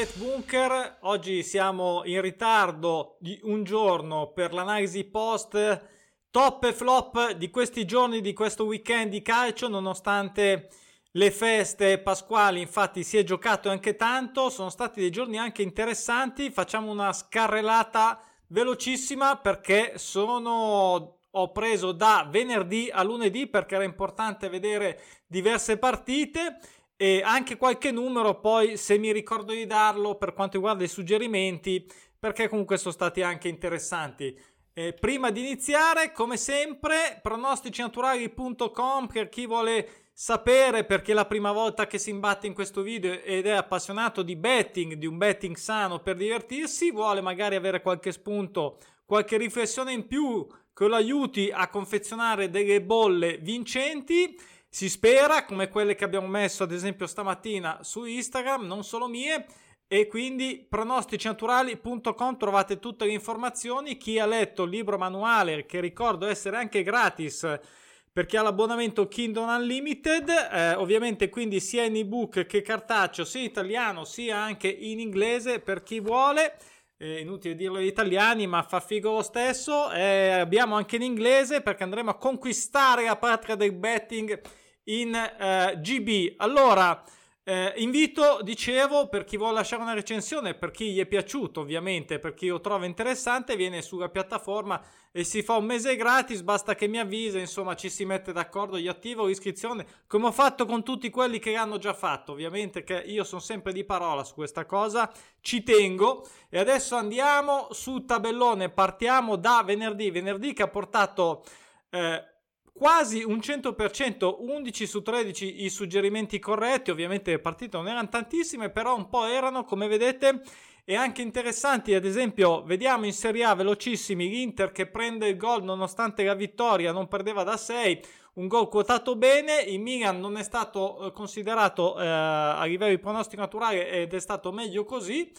Bet Bunker. Oggi siamo in ritardo di un giorno per l'analisi post top e flop di questi giorni, di questo weekend di calcio, nonostante le feste pasquali. Infatti si è giocato anche tanto, sono stati dei giorni anche interessanti. Facciamo una scarrelata velocissima perché sono ho preso da venerdì a lunedì perché era importante vedere diverse partite e anche qualche numero poi se mi ricordo di darlo per quanto riguarda i suggerimenti perché comunque sono stati anche interessanti. Eh, prima di iniziare, come sempre, pronosticinaturali.com per chi vuole sapere perché è la prima volta che si imbatte in questo video ed è appassionato di betting, di un betting sano per divertirsi, vuole magari avere qualche spunto, qualche riflessione in più che lo aiuti a confezionare delle bolle vincenti si spera, come quelle che abbiamo messo ad esempio stamattina su Instagram, non solo mie, e quindi pronosticinaturali.com trovate tutte le informazioni. Chi ha letto il libro manuale, che ricordo essere anche gratis per chi ha l'abbonamento Kingdom Unlimited, eh, ovviamente quindi sia in ebook che cartaceo, sia in italiano sia anche in inglese per chi vuole. Eh, inutile dirlo agli italiani, ma fa figo lo stesso. Eh, abbiamo anche in inglese perché andremo a conquistare la patria del betting in eh, GB. Allora, eh, invito, dicevo, per chi vuole lasciare una recensione, per chi gli è piaciuto ovviamente, per chi lo trova interessante, viene sulla piattaforma e si fa un mese gratis, basta che mi avvisa, insomma ci si mette d'accordo, gli attivo l'iscrizione, come ho fatto con tutti quelli che l'hanno già fatto, ovviamente che io sono sempre di parola su questa cosa, ci tengo e adesso andiamo sul tabellone, partiamo da venerdì, venerdì che ha portato... Eh, quasi un 100%, 11 su 13 i suggerimenti corretti, ovviamente le partite non erano tantissime, però un po' erano, come vedete, e anche interessanti, ad esempio, vediamo in Serie A velocissimi. l'Inter che prende il gol nonostante la vittoria, non perdeva da 6, un gol quotato bene, il Milan non è stato eh, considerato eh, a livello di pronostico naturale ed è stato meglio così.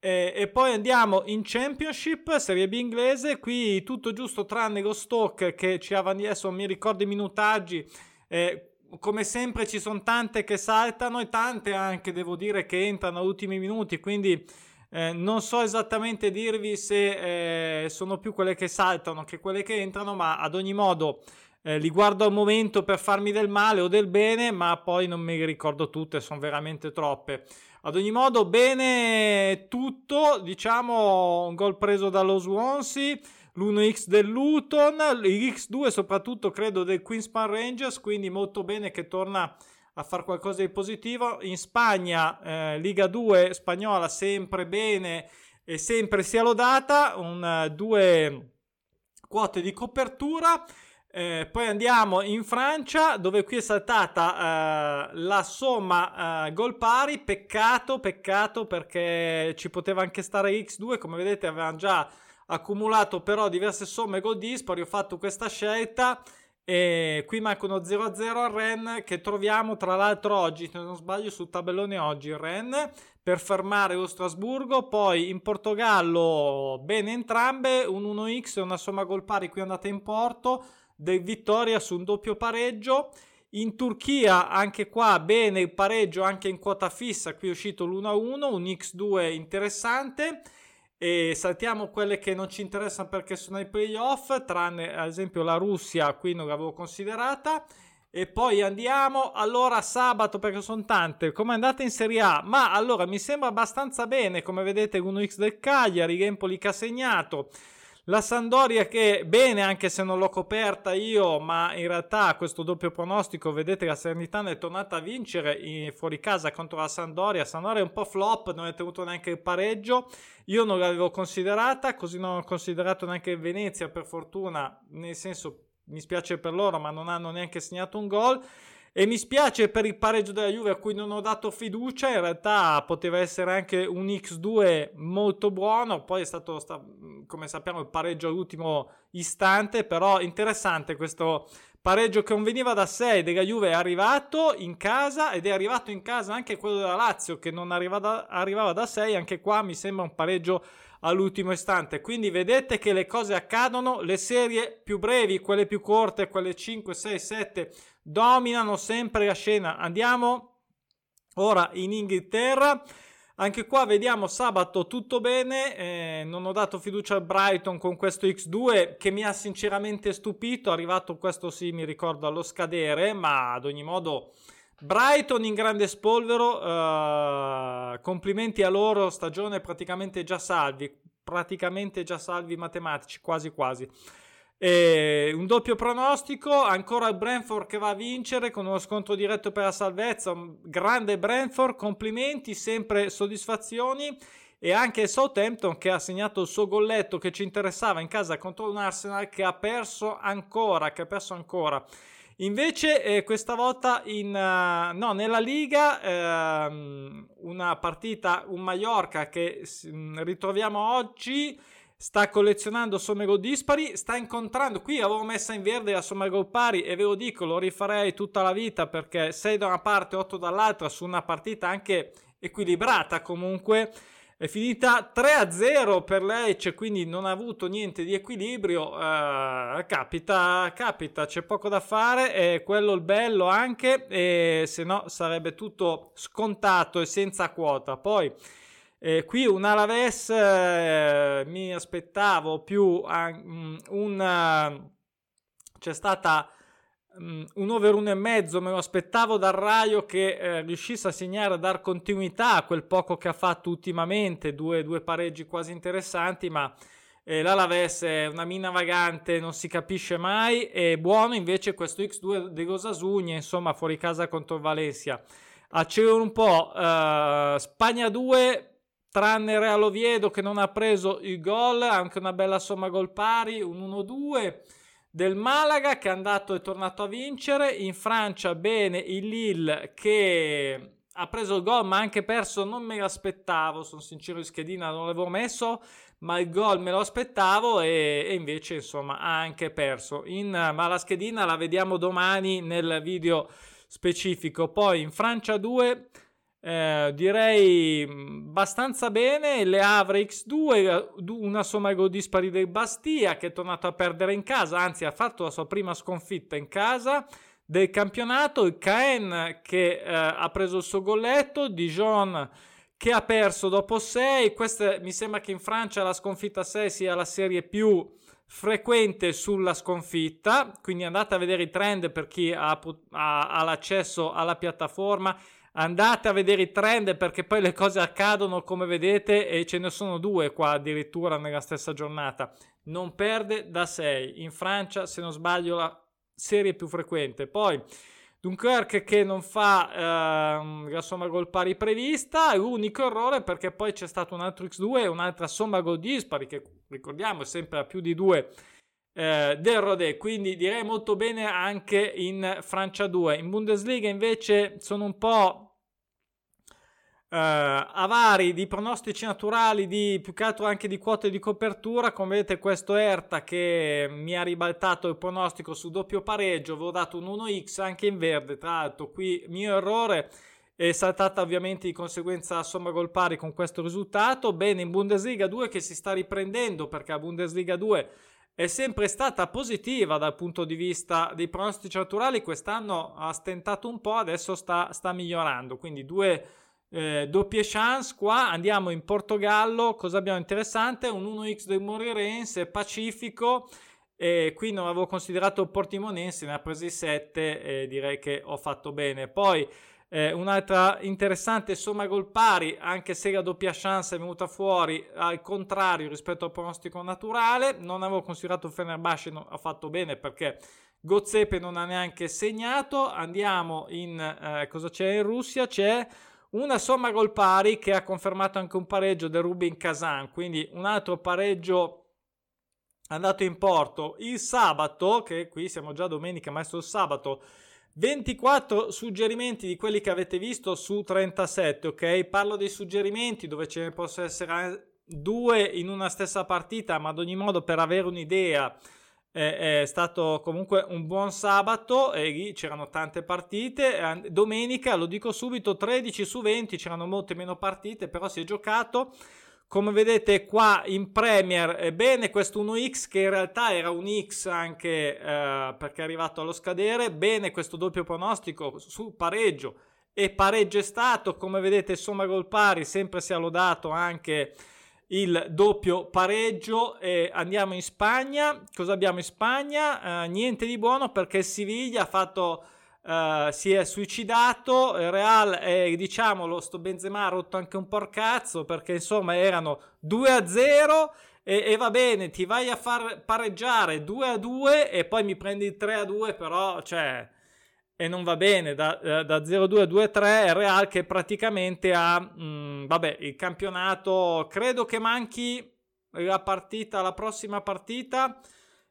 E, e, poi andiamo in Championship, Serie B inglese, qui tutto giusto tranne lo stock che ci avanti adesso, mi ricordo i minutaggi. Eh, come sempre ci sono tante che saltano e tante anche devo dire che entrano agli ultimi minuti, quindi eh, non so esattamente dirvi se eh, sono più quelle che saltano che quelle che entrano, ma ad ogni modo eh, li guardo al momento per farmi del male o del bene, ma poi non mi ricordo tutte, sono veramente troppe. Ad ogni modo, bene tutto, diciamo un gol preso dallo Swansea, l'1x del Luton, l'X2 soprattutto credo del Queenspan Rangers, quindi molto bene che torna a fare qualcosa di positivo. In Spagna, eh, Liga 2 spagnola, sempre bene e sempre sia lodata, un, due quote di copertura. Eh, poi andiamo in Francia dove qui è saltata eh, la somma eh, gol pari, peccato, peccato perché ci poteva anche stare X2, come vedete avevano già accumulato però diverse somme gol dispari, ho fatto questa scelta e qui mancano 0-0 al Ren che troviamo tra l'altro oggi, se non sbaglio sul tabellone oggi, Ren per fermare lo Strasburgo, poi in Portogallo bene entrambe, un 1x e una somma gol pari qui andata in porto, del vittoria su un doppio pareggio. In Turchia anche qua bene il pareggio anche in quota fissa, qui è uscito l'1-1, un X2 interessante e saltiamo quelle che non ci interessano perché sono ai playoff, tranne ad esempio la Russia, qui non l'avevo considerata. E poi andiamo allora sabato perché sono tante. Come andate in Serie A? Ma allora mi sembra abbastanza bene, come vedete, l'1x del Cagliari, Empoli che ha segnato. La Sandoria che bene anche se non l'ho coperta io, ma in realtà questo doppio pronostico, vedete la Serenitana è tornata a vincere fuori casa contro la Sandoria. Sandoria è un po' flop, non è tenuto neanche il pareggio. Io non l'avevo considerata, così non ho considerato neanche Venezia per fortuna, nel senso mi spiace per loro, ma non hanno neanche segnato un gol. E mi spiace per il pareggio della Juve a cui non ho dato fiducia, in realtà poteva essere anche un X2 molto buono, poi è stato, come sappiamo, il pareggio all'ultimo istante, però interessante questo pareggio che non veniva da 6 della Juve è arrivato in casa ed è arrivato in casa anche quello della Lazio che non arrivava da, arrivava da 6, anche qua mi sembra un pareggio all'ultimo istante. Quindi vedete che le cose accadono, le serie più brevi, quelle più corte, quelle 5, 6, 7 dominano sempre la scena. Andiamo ora in Inghilterra. Anche qua vediamo sabato tutto bene, eh, non ho dato fiducia al Brighton con questo X2 che mi ha sinceramente stupito, è arrivato questo sì mi ricordo allo scadere, ma ad ogni modo Brighton in grande spolvero, uh, complimenti a loro, stagione praticamente già salvi, praticamente già salvi matematici, quasi quasi. E un doppio pronostico, ancora il Brentford che va a vincere con uno scontro diretto per la salvezza. Grande Brentford, complimenti, sempre soddisfazioni. E anche Southampton che ha segnato il suo golletto che ci interessava in casa contro un Arsenal che ha perso ancora, che ha perso ancora. Invece eh, questa volta in, uh, no, nella Liga eh, una partita, un Mallorca che mh, ritroviamo oggi sta collezionando somme gol dispari, sta incontrando, qui avevo messa in verde la somma gol pari e ve lo dico, lo rifarei tutta la vita perché 6 da una parte, 8 dall'altra su una partita anche equilibrata comunque. È finita 3-0 per Lecce, quindi non ha avuto niente di equilibrio. Uh, capita, capita, c'è poco da fare, è quello il bello anche, e se no sarebbe tutto scontato e senza quota. Poi eh, qui un Alaves eh, mi aspettavo più uh, un... Uh, c'è stata um, un over 1,5, me lo aspettavo dal Raio che eh, riuscisse a segnare, a dar continuità a quel poco che ha fatto ultimamente, due, due pareggi quasi interessanti, ma eh, l'Alaves è una mina vagante, non si capisce mai, è buono invece questo X2 di Rosasugna, insomma fuori casa contro Valencia. Accelero un po', uh, Spagna 2 tranne Real Oviedo che non ha preso il gol, anche una bella somma gol pari, un 1-2 del Malaga che è andato e tornato a vincere, in Francia bene il Lille che ha preso il gol ma anche perso, non me l'aspettavo, sono sincero in schedina non l'avevo messo, ma il gol me lo aspettavo e, e invece insomma ha anche perso, in, ma la schedina la vediamo domani nel video specifico, poi in Francia 2 eh, direi mm, abbastanza bene. Le Havre X2, eh, una somma gol dispari del Bastia che è tornato a perdere in casa, anzi ha fatto la sua prima sconfitta in casa del campionato. Il Caen che eh, ha preso il suo golletto, Dijon che ha perso dopo 6. Questa mi sembra che in Francia la sconfitta 6 sia la serie più frequente sulla sconfitta, quindi andate a vedere i trend per chi ha, ha, ha l'accesso alla piattaforma andate a vedere i trend perché poi le cose accadono come vedete e ce ne sono due qua addirittura nella stessa giornata. Non perde da 6. In Francia, se non sbaglio, la serie più frequente. Poi Dunkerque che non fa eh, la somma gol pari prevista, l'unico errore perché poi c'è stato un altro X2 e un'altra somma gol dispari che ricordiamo è sempre a più di 2 eh, del Rodé, quindi direi molto bene anche in Francia 2. In Bundesliga invece sono un po' avari di pronostici naturali, di più che altro anche di quote di copertura. Come vedete, questo Erta che mi ha ribaltato il pronostico su doppio pareggio. Avevo dato un 1x anche in verde. Tra l'altro, qui mio errore è saltata ovviamente di conseguenza a somma gol pari con questo risultato. Bene, in Bundesliga 2 che si sta riprendendo perché la Bundesliga 2 è sempre stata positiva dal punto di vista dei pronostici naturali. Quest'anno ha stentato un po', adesso sta, sta migliorando. Quindi due eh, doppie chance qua andiamo in Portogallo cosa abbiamo interessante? Un 1x del Morirense Pacifico e qui non avevo considerato Portimonense ne ha presi 7 e direi che ho fatto bene. Poi eh, un'altra interessante somma gol pari anche se la doppia chance è venuta fuori al contrario rispetto al pronostico naturale non avevo considerato Fenerbahce ha fatto bene perché Gozzepe non ha neanche segnato. Andiamo in eh, cosa c'è? In Russia c'è una somma gol pari che ha confermato anche un pareggio del Rubin Kazan, quindi un altro pareggio andato in porto il sabato, che qui siamo già domenica, ma è sul sabato. 24 suggerimenti di quelli che avete visto su 37, ok? Parlo dei suggerimenti dove ce ne possono essere due in una stessa partita, ma ad ogni modo per avere un'idea è stato comunque un buon sabato e lì c'erano tante partite. Domenica, lo dico subito, 13 su 20, c'erano molte meno partite, però si è giocato. Come vedete qua in Premier, bene questo 1x che in realtà era un X anche eh, perché è arrivato allo scadere. Bene questo doppio pronostico sul pareggio e pareggio è stato, come vedete somma gol pari, sempre si è lodato anche il doppio pareggio e andiamo in Spagna. Cosa abbiamo in Spagna? Eh, niente di buono perché Siviglia ha fatto Uh, si è suicidato. Real, eh, diciamolo, sto Benzema ha rotto anche un po' il cazzo perché insomma erano 2 a 0 e, e, va bene, ti vai a far pareggiare 2 a 2 e poi mi prendi 3 a 2, però cioè e non va bene da, eh, da 0-2 a 2-3 Real che praticamente ha mh, mm, vabbè il campionato credo che manchi la partita la prossima partita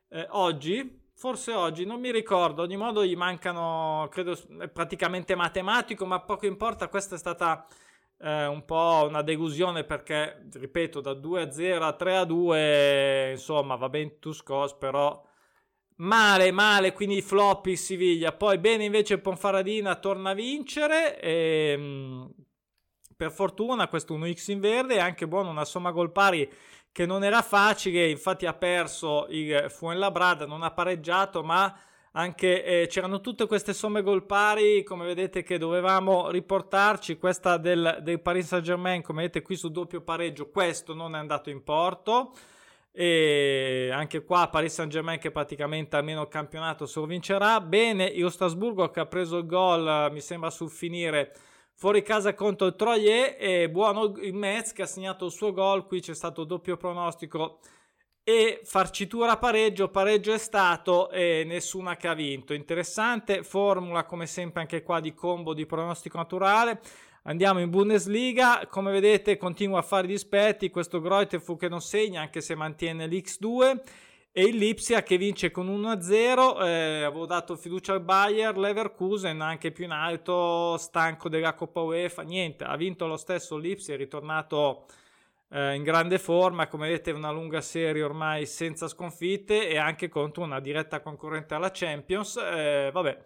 eh, oggi forse oggi non mi ricordo ogni modo gli mancano credo è praticamente matematico ma poco importa questa è stata eh, un po' una delusione perché ripeto da 2 a 0 a 3 a 2 insomma va bene tu scos però Male, male, quindi floppy Siviglia. Poi bene invece Ponfaradina torna a vincere. E, ehm, per fortuna questo 1x in verde è anche buono, una somma gol pari che non era facile, infatti ha perso il Fuenlabrada, non ha pareggiato, ma anche eh, c'erano tutte queste somme gol pari, come vedete che dovevamo riportarci, questa del, del Paris Saint Germain, come vedete qui su doppio pareggio, questo non è andato in porto e anche qua Paris Saint Germain che praticamente almeno il campionato lo vincerà. Bene io Strasburgo che ha preso il gol mi sembra sul finire fuori casa contro il Troyer e buono il Metz che ha segnato il suo gol. Qui c'è stato doppio pronostico e farcitura pareggio pareggio è stato e nessuna che ha vinto. Interessante formula come sempre anche qua di combo di pronostico naturale. Andiamo in Bundesliga, come vedete continua a fare dispetti, questo Greuterfu che non segna anche se mantiene l'X2 e il Lipsia che vince con 1-0, eh, avevo dato fiducia al Bayer, Leverkusen anche più in alto, stanco della Coppa UEFA, niente, ha vinto lo stesso Lipsia, è ritornato eh, in grande forma, come vedete una lunga serie ormai senza sconfitte e anche contro una diretta concorrente alla Champions, eh, vabbè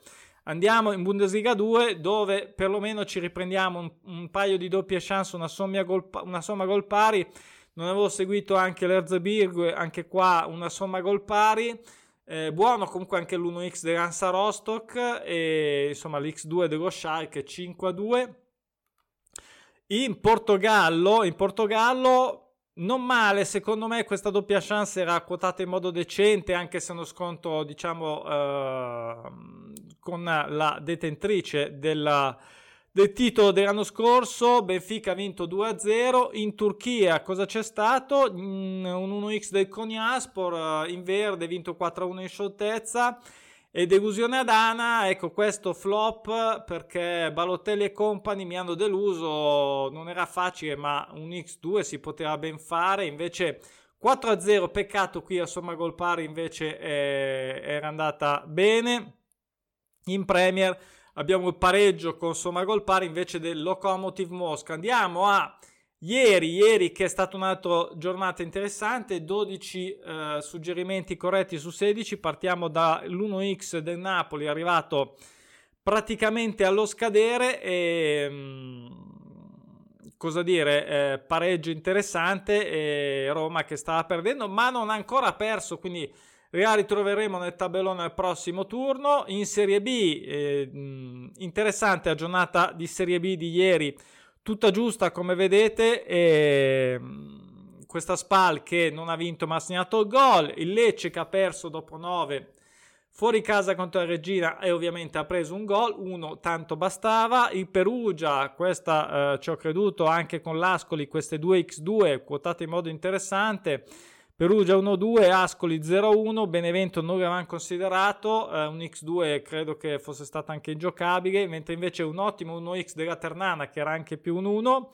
Andiamo in Bundesliga 2 dove perlomeno ci riprendiamo un, un paio di doppie chance, una somma, gol, una somma gol pari. Non avevo seguito anche l'Erzebirg, anche qua una somma gol pari. Eh, buono comunque anche l'1x dell'Ansa Rostock e insomma l'X2 dello Schalke 5 a 2. In Portogallo, in Portogallo non male, secondo me questa doppia chance era quotata in modo decente, anche se uno sconto, diciamo, eh, con la detentrice della, del titolo dell'anno scorso. Benfica ha vinto 2-0. In Turchia cosa c'è stato? Mm, un 1x del Konyaspor eh, in verde, vinto 4-1 in scioltezza. E delusione ad Ana, ecco questo flop perché Balotelli e compagni mi hanno deluso, non era facile ma un X2 si poteva ben fare, invece 4-0, peccato qui a somma gol invece eh, era andata bene. In Premier abbiamo il pareggio con somma gol invece del Lokomotiv Mosca. Andiamo a Ieri, ieri che è stata un'altra giornata interessante, 12 eh, suggerimenti corretti su 16, partiamo dall'1x del Napoli arrivato praticamente allo scadere e mm, cosa dire, eh, pareggio interessante e Roma che stava perdendo ma non ha ancora perso, quindi la ritroveremo nel tabellone al prossimo turno. In Serie B, eh, mm, interessante la giornata di Serie B di ieri, tutta giusta come vedete e mm, questa Spal che non ha vinto ma ha segnato il gol il Lecce che ha perso dopo 9 fuori casa contro la Regina e ovviamente ha preso un gol uno tanto bastava il Perugia questa eh, ci ho creduto anche con l'Ascoli queste 2x2 quotate in modo interessante Perugia 1-2, Ascoli 0-1, Benevento non l'avevamo considerato, eh, un X2 credo che fosse stato anche ingiocabile, mentre invece un ottimo 1X della Ternana che era anche più un 1,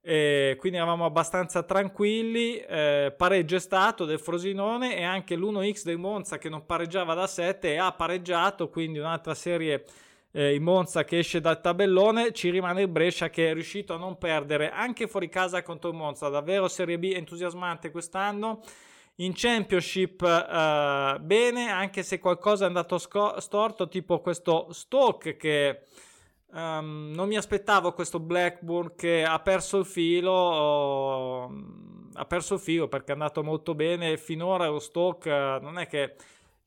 eh, quindi eravamo abbastanza tranquilli, eh, pareggio è stato del Frosinone e anche l'1X del Monza che non pareggiava da 7 e ha pareggiato, quindi un'altra serie eh, il Monza che esce dal tabellone, ci rimane il Brescia che è riuscito a non perdere anche fuori casa contro il Monza, davvero Serie B entusiasmante quest'anno. In Championship eh, bene, anche se qualcosa è andato sco- storto, tipo questo Stoke che um, non mi aspettavo questo Blackburn che ha perso il filo, oh, ha perso il filo perché è andato molto bene finora lo Stoke non è che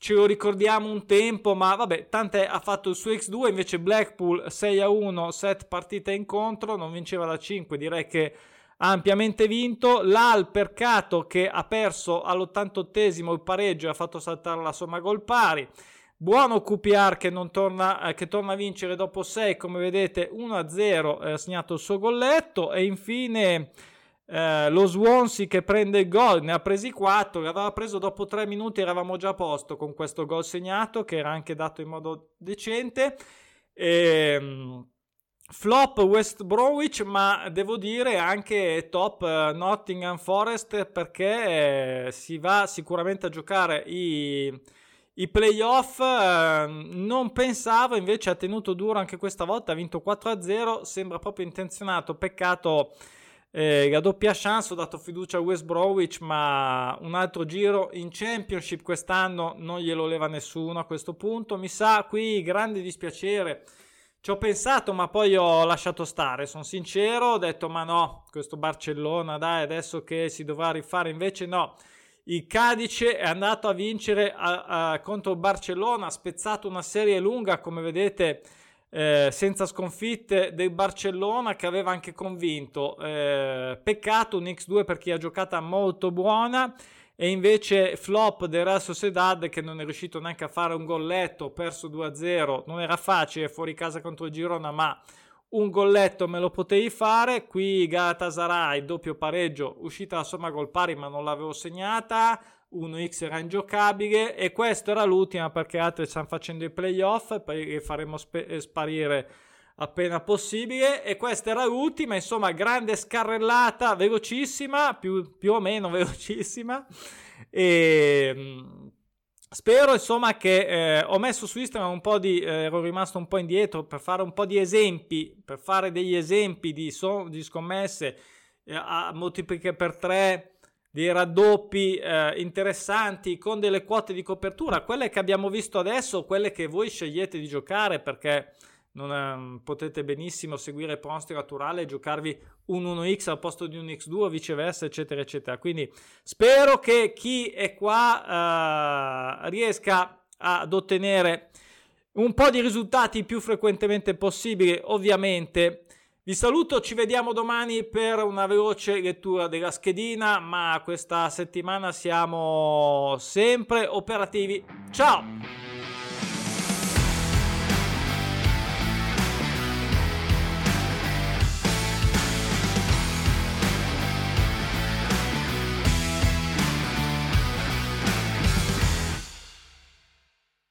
ce lo ricordiamo un tempo, ma vabbè, tant'è, ha fatto il suo X2, invece Blackpool 6 a 1, 7 partite incontro, non vinceva da 5, direi che ha ampiamente vinto. L'Al Percato che ha perso all'88esimo il pareggio e ha fatto saltare la somma gol pari. Buono QPR che, torna, eh, che torna a vincere dopo 6, come vedete 1-0, ha eh, segnato il suo golletto e infine eh, lo Swansea che prende il gol, ne ha presi 4, l'aveva preso dopo 3 minuti, eravamo già a posto con questo gol segnato che era anche dato in modo decente. E, ehm, flop West Bromwich, ma devo dire anche top uh, Nottingham Forest perché eh, si va sicuramente a giocare i, i playoff. Uh, non pensavo, invece ha tenuto duro anche questa volta, ha vinto 4-0, sembra proprio intenzionato, peccato eh, la doppia chance ho dato fiducia a West Bromwich, ma un altro giro in Championship quest'anno non glielo leva nessuno a questo punto. Mi sa qui grande dispiacere. Ci ho pensato, ma poi ho lasciato stare. Sono sincero, ho detto: ma no, questo Barcellona, dai, adesso che si dovrà rifare, invece no. Il Cadice è andato a vincere a, a, contro Barcellona, ha spezzato una serie lunga, come vedete eh, senza sconfitte del Barcellona che aveva anche convinto. Eh, peccato un X2 per chi ha giocata molto buona e invece flop del Real Sociedad che non è riuscito neanche a fare un golletto, perso 2-0, non era facile fuori casa contro il Girona, ma un golletto me lo potevi fare. Qui Galatasaray, doppio pareggio, uscita la somma gol pari ma non l'avevo segnata. 1x era ingiocabile e questa era l'ultima perché altri stanno facendo i playoff poi faremo sp- eh, sparire appena possibile e questa era l'ultima insomma grande scarrellata velocissima più, più o meno velocissima e mm, spero insomma che eh, ho messo su Instagram un po' di eh, ero rimasto un po' indietro per fare un po' di esempi per fare degli esempi di, so- di scommesse eh, a moltipliche per 3 dei raddoppi eh, interessanti con delle quote di copertura, quelle che abbiamo visto adesso, quelle che voi scegliete di giocare perché non, eh, potete benissimo seguire pronostico naturale e giocarvi un 1x al posto di un x2 o viceversa, eccetera, eccetera. Quindi spero che chi è qua eh, riesca ad ottenere un po' di risultati più frequentemente possibile, ovviamente vi saluto, ci vediamo domani per una veloce lettura della schedina, ma questa settimana siamo sempre operativi. Ciao!